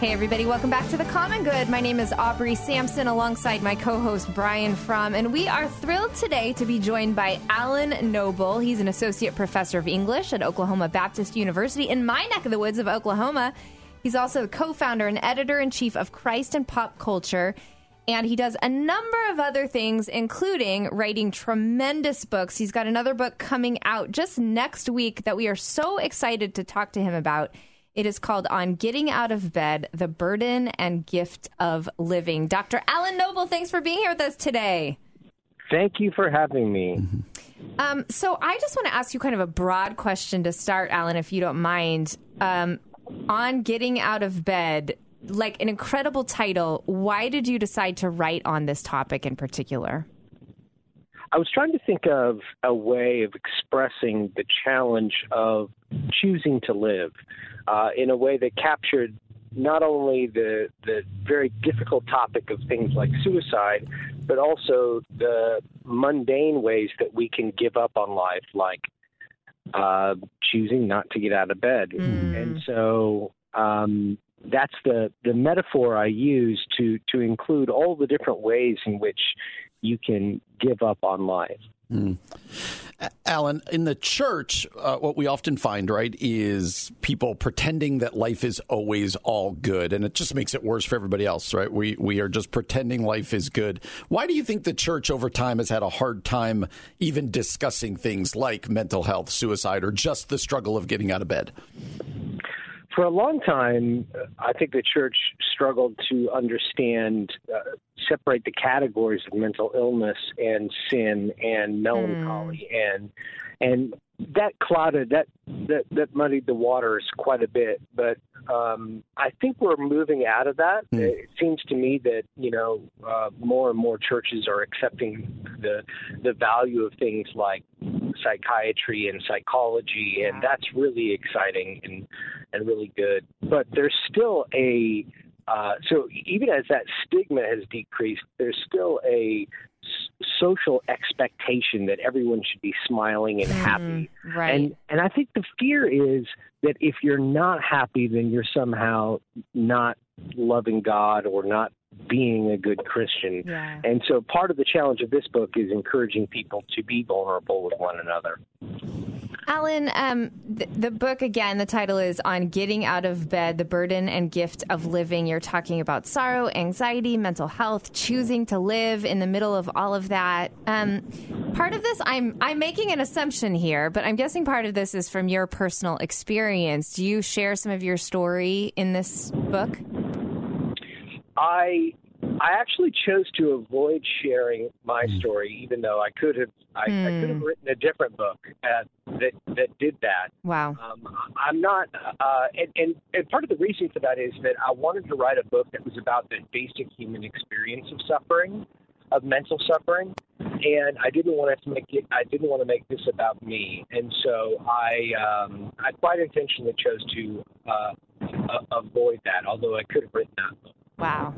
Hey, everybody, welcome back to The Common Good. My name is Aubrey Sampson alongside my co host Brian Fromm, and we are thrilled today to be joined by Alan Noble. He's an associate professor of English at Oklahoma Baptist University in my neck of the woods of Oklahoma. He's also the co founder and editor in chief of Christ and Pop Culture. And he does a number of other things, including writing tremendous books. He's got another book coming out just next week that we are so excited to talk to him about. It is called On Getting Out of Bed The Burden and Gift of Living. Dr. Alan Noble, thanks for being here with us today. Thank you for having me. Um, so, I just want to ask you kind of a broad question to start, Alan, if you don't mind. Um, on Getting Out of Bed, like an incredible title, why did you decide to write on this topic in particular? I was trying to think of a way of expressing the challenge of choosing to live uh, in a way that captured not only the the very difficult topic of things like suicide, but also the mundane ways that we can give up on life, like uh, choosing not to get out of bed. Mm. And so um, that's the the metaphor I use to to include all the different ways in which you can give up on life. Mm. Alan, in the church, uh, what we often find, right, is people pretending that life is always all good, and it just makes it worse for everybody else, right? We we are just pretending life is good. Why do you think the church over time has had a hard time even discussing things like mental health, suicide, or just the struggle of getting out of bed? For a long time, I think the church struggled to understand, uh, separate the categories of mental illness and sin and melancholy, mm. and and that clouded that that that muddied the waters quite a bit. But um, I think we're moving out of that. Mm. It seems to me that you know uh, more and more churches are accepting the the value of things like psychiatry and psychology, and that's really exciting and and really good. But there's still a uh, so even as that stigma has decreased, there's still a social expectation that everyone should be smiling and happy. Mm, right. And and I think the fear is that if you're not happy, then you're somehow not loving God or not being a good Christian. Yeah. And so part of the challenge of this book is encouraging people to be vulnerable with one another. Alan, um, the, the, book again, the title is On Getting Out of Bed The Burden and Gift of Living. You're talking about sorrow, anxiety, mental health, choosing to live in the middle of all of that. Um, part of this, I'm, I'm making an assumption here, but I'm guessing part of this is from your personal experience. Do you share some of your story in this book? I I actually chose to avoid sharing my Hmm. story, even though I could have I, I could have Hmm. written a different book uh, that that did that. Wow. Um, I'm not, uh, and, and and part of the reason for that is that I wanted to write a book that was about the basic human experience of suffering, of mental suffering, and I didn't want to make it. I didn't want to make this about me, and so I um, I quite intentionally chose to uh, avoid that. Although I could have written that book. Wow.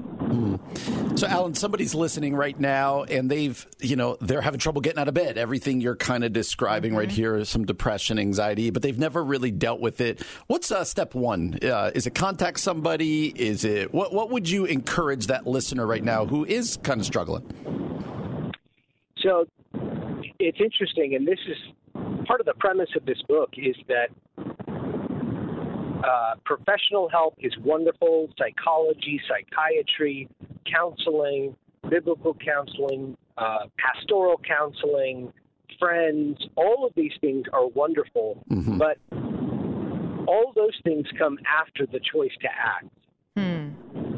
So, Alan, somebody's listening right now, and they've, you know, they're having trouble getting out of bed. Everything you're kind of describing right here is some depression, anxiety, but they've never really dealt with it. What's uh, step one? Uh, is it contact somebody? Is it what? What would you encourage that listener right now who is kind of struggling? So it's interesting, and this is part of the premise of this book is that uh, professional help is wonderful. Psychology, psychiatry, counseling, biblical counseling, uh, pastoral counseling, friends, all of these things are wonderful, Mhm. but all those things come after the choice to act. Hmm.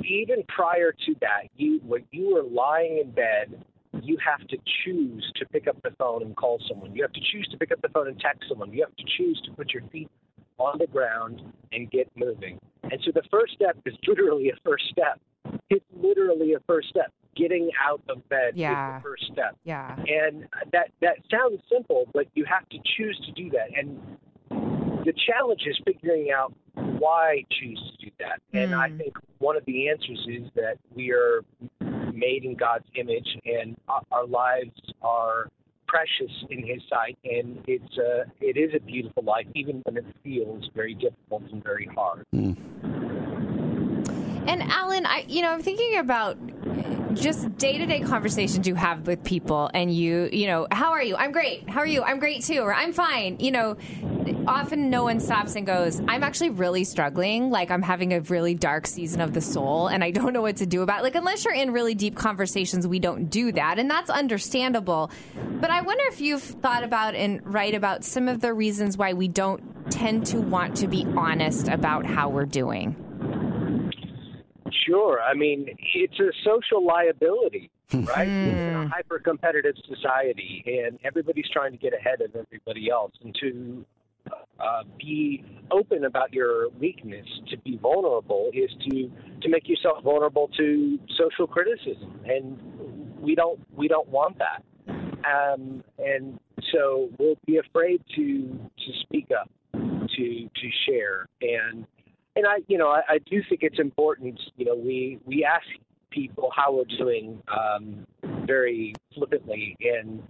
Even prior to that, you when you were lying in bed you have to choose to pick up the phone and call someone. You have to choose to pick up the phone and text someone. You have to choose to put your feet on the ground and get moving. And so the first step is literally a first step. It's literally a first step. Getting out of bed Yeah. is the first step. Yeah. And that that sounds simple, but you have to choose to do that. And the challenge is figuring out why choose to do that. And I Mm. think one of the answers is that we are made in God's image, and our- our lives are precious in His sight. And it's a it is a beautiful life, even when it feels very difficult and very hard. Hmm. And Alan, I you know, I'm thinking about just day-to-day conversations you have with people and you, you know, how are you? I'm great. How are you? I'm great too. Or I'm fine. You know, often no one stops and goes, I'm actually really struggling. Like I'm having a really dark season of the soul and I don't know what to do about it. Like unless you're in really deep conversations, we don't do that. And that's understandable. But I wonder if you've thought about and write about some of the reasons why we don't tend to want to be honest about how we're doing. Sure. I mean, it's a social liability, hmm. right? in a hmm. hyper competitive society, and everybody's trying to get ahead of everybody else. And to uh, be open about your weakness, to be vulnerable, is to to make yourself vulnerable to social criticism, and we don't we don't want that. Um, and so we'll be afraid to to speak up, to to share, and and I, you know, I, I do think it's important. You know, we we ask people how we're doing um, very flippantly, and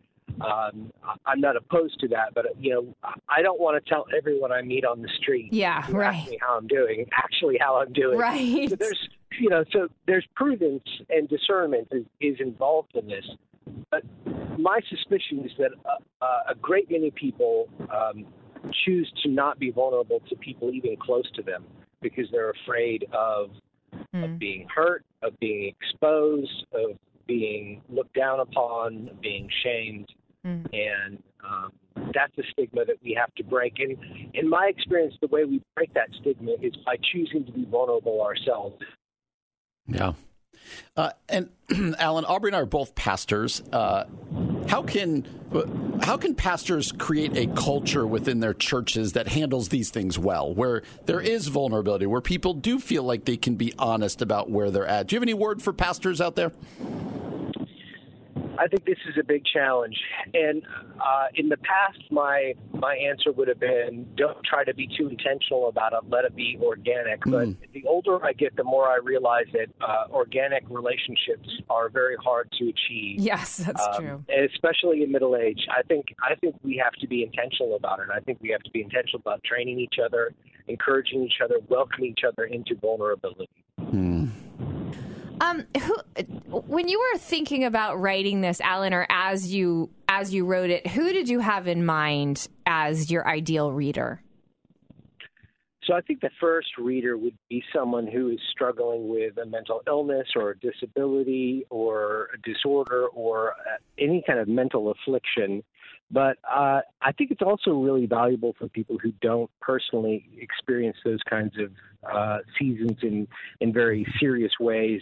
um, I'm not opposed to that. But you know, I don't want to tell everyone I meet on the street. Yeah, right. How I'm doing. Actually, how I'm doing. Right. So there's, you know, so there's prudence and discernment is, is involved in this. But my suspicion is that a, a great many people um, choose to not be vulnerable to people even close to them because they're afraid of, of being hurt, of being exposed, of being looked down upon, being shamed. And um, that's a stigma that we have to break. And in my experience, the way we break that stigma is by choosing to be vulnerable ourselves. Yeah. Uh, and Alan, Aubrey and I are both pastors. Uh, how can how can pastors create a culture within their churches that handles these things well, where there is vulnerability, where people do feel like they can be honest about where they're at? Do you have any word for pastors out there? I think this is a big challenge. And uh, in the past, my my answer would have been, don't try to be too intentional about it. Let it be organic. But the older I get, the more I realize that uh, organic relationships are very hard to achieve. Yes, that's Um, true. especially in middle age. I think I think we have to be intentional about it. I think we have to be intentional about training each other, encouraging each other, welcoming each other into vulnerability. Um, who, when you were thinking about writing this, Alan, or as you as you wrote it, who did you have in mind as your ideal reader? So I think the first reader would be someone who is struggling with a mental illness or a disability or a disorder or uh, any kind of mental affliction. But uh, I think it's also really valuable for people who don't personally experience those kinds of uh, seasons in, in very serious ways.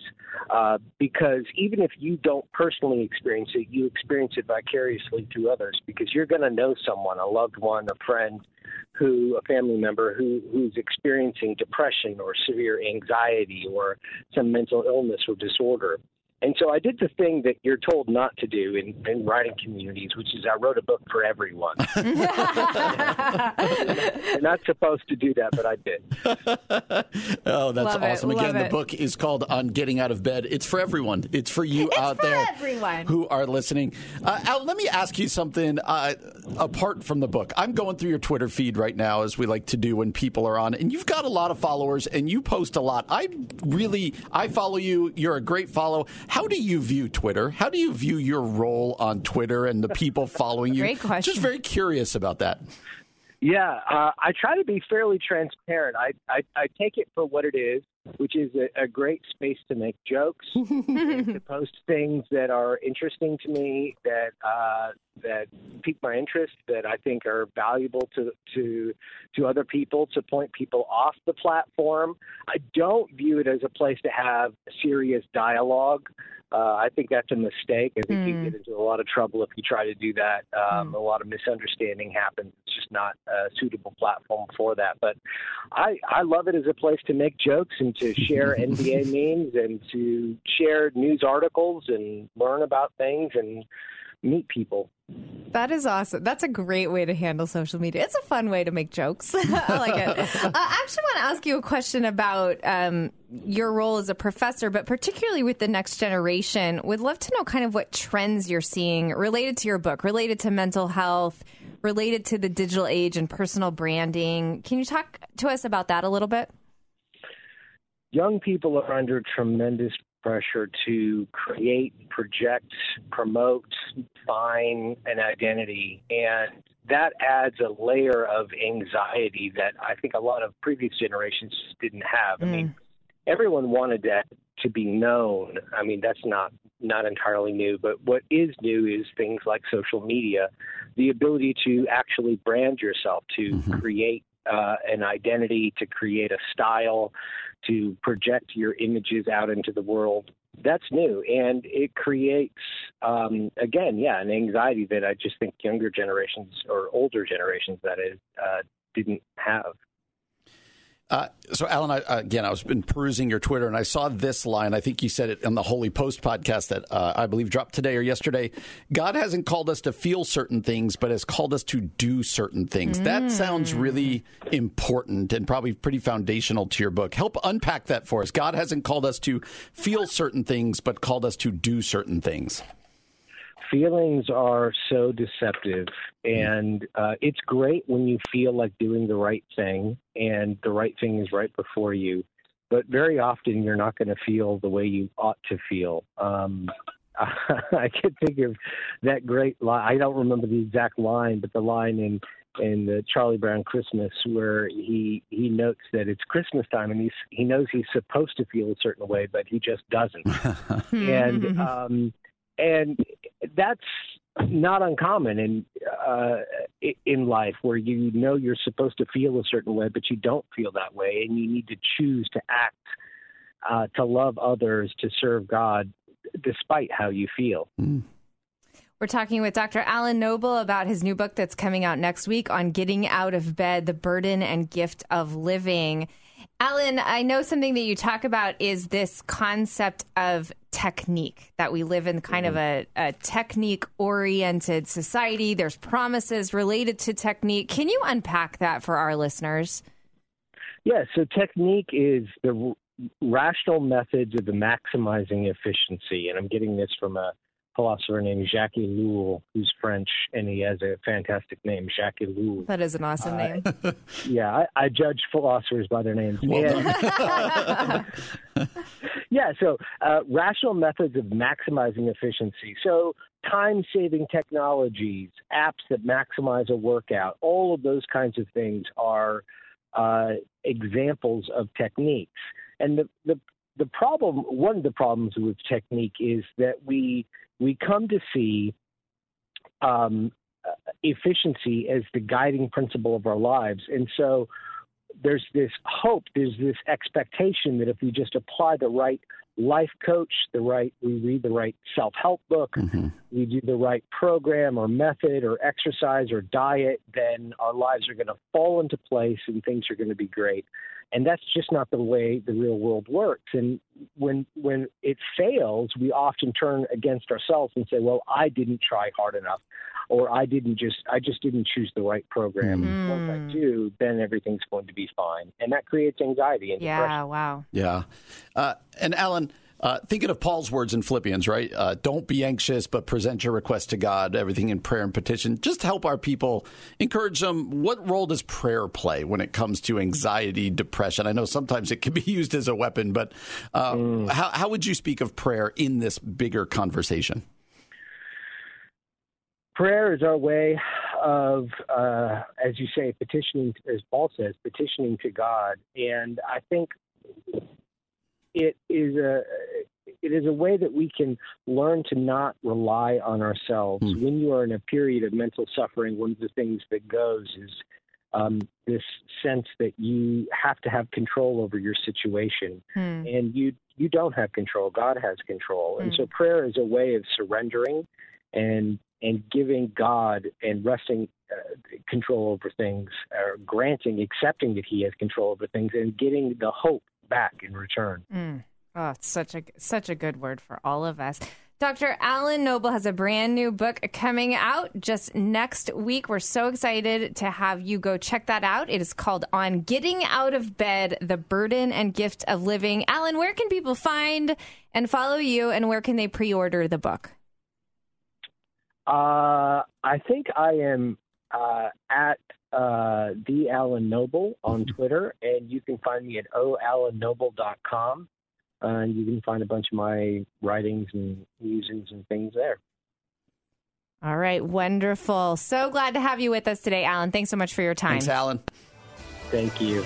Uh, because even if you don't personally experience it, you experience it vicariously through others because you're going to know someone, a loved one, a friend, who a family member who who's experiencing depression or severe anxiety or some mental illness or disorder. And so I did the thing that you're told not to do in, in writing communities, which is I wrote a book for everyone. you're not supposed to do that, but I did. Oh, that's Love it, awesome. love Again, the it. book is called On Getting Out of Bed. It's for everyone. It's for you out for there everyone. who are listening. Uh, Al, let me ask you something uh, apart from the book. I'm going through your Twitter feed right now, as we like to do when people are on, and you've got a lot of followers and you post a lot. I really, I follow you. You're a great follow. How do you view Twitter? How do you view your role on Twitter and the people following you? Great question. Just very curious about that. Yeah, uh, I try to be fairly transparent. I, I, I take it for what it is, which is a, a great space to make jokes, to post things that are interesting to me, that uh, that pique my interest, that I think are valuable to to to other people, to point people off the platform. I don't view it as a place to have serious dialogue. Uh, I think that's a mistake. I think Mm. you get into a lot of trouble if you try to do that. Um, Mm. A lot of misunderstanding happens. It's just not a suitable platform for that. But I, I love it as a place to make jokes and to share NBA memes and to share news articles and learn about things and meet people. That is awesome. That's a great way to handle social media. It's a fun way to make jokes. I like it. Uh, I actually want to ask you a question about um, your role as a professor, but particularly with the next generation. Would love to know kind of what trends you're seeing related to your book, related to mental health, related to the digital age and personal branding. Can you talk to us about that a little bit? young people are under tremendous pressure to create, project, promote, find an identity. And that adds a layer of anxiety that I think a lot of previous generations didn't have. I mean, everyone wanted that to be known. I mean, that's not not entirely new, but what is new is things like social media, the ability to actually brand yourself, to create uh, an identity, to create a style, to project your images out into the world. That's new, and it creates, um, again, yeah, an anxiety that I just think younger generations or older generations, that is, uh, didn't have. Uh, so, Alan, I, again, I was been perusing your Twitter and I saw this line. I think you said it on the Holy Post podcast that uh, I believe dropped today or yesterday. God hasn't called us to feel certain things, but has called us to do certain things. That sounds really important and probably pretty foundational to your book. Help unpack that for us. God hasn't called us to feel certain things, but called us to do certain things. Feelings are so deceptive and uh, it's great when you feel like doing the right thing and the right thing is right before you but very often you're not going to feel the way you ought to feel. Um, i can think of that great line i don't remember the exact line but the line in in the Charlie Brown Christmas where he he notes that it's Christmas time and he's he knows he's supposed to feel a certain way but he just doesn't. And um and that's not uncommon in uh, in life where you know you're supposed to feel a certain way, but you don't feel that way, and you need to choose to act, uh, to love others, to serve God, despite how you feel. We're talking with Dr. Alan Noble about his new book that's coming out next week on getting out of bed, the burden and gift of living. Alan, I know something that you talk about is this concept of technique, that we live in kind of mm-hmm. a, a technique oriented society. There's promises related to technique. Can you unpack that for our listeners? Yeah, so technique is the r- rational methods of the maximizing efficiency, and I'm getting this from a philosopher named Jacques Ellul, who's French, and he has a fantastic name, Jacques Ellul. That is an awesome name. Yeah, I, I judge philosophers by their names. And- yeah, so uh, rational methods of maximizing efficiency. So time saving technologies, apps that maximize a workout, all of those kinds of things are uh, examples of techniques. And the, the the problem, one of the problems with technique is that we we come to see um, efficiency as the guiding principle of our lives, and so there's this hope, there's this expectation that if we just apply the right life coach, the right, we read the right self help book, we do the right program or method or exercise or diet, then our lives are going to fall into place and things are going to be great. And that's just not the way the real world works. And when when it fails, we often turn against ourselves and say, "Well, I didn't try hard enough, or I didn't just I just didn't choose the right program." Once I do, then everything's going to be fine, and that creates anxiety and depression. Yeah, wow. Yeah. Uh, and Alan, uh, thinking of Paul's words in Philippians, right? Uh, don't be anxious, but present your request to God, everything in prayer and petition. Just help our people, encourage them. What role does prayer play when it comes to anxiety, depression? I know sometimes it can be used as a weapon, but uh, how, how would you speak of prayer in this bigger conversation? prayer is our way of, uh, as you say, petitioning, as Paul says, petitioning to God. And I think it is a it is a way that we can learn to not rely on ourselves. When you are in a period of mental suffering, one of the things that goes is um, this sense that you have to have control over your situation, and you you don't have control. God has control. Mm. And so prayer is a way of surrendering and and giving God and resting uh, control over things, or granting, accepting that He has control over things, and getting the hope back in return. Mm. Oh, it's such a such a good word for all of us. Dr. Alan Noble has a brand new book coming out just next week. We're so excited to have you go check that out. It is called On Getting Out of Bed The Burden and Gift of Living. Alan, where can people find and follow you, and where can they pre order the book? Uh, I think I am uh, at uh, the Alan Noble on Twitter, and you can find me at oalannoble.com. Uh, and you can find a bunch of my writings and musings and things there. All right, wonderful. So glad to have you with us today, Alan. Thanks so much for your time. Thanks, Alan. Thank you.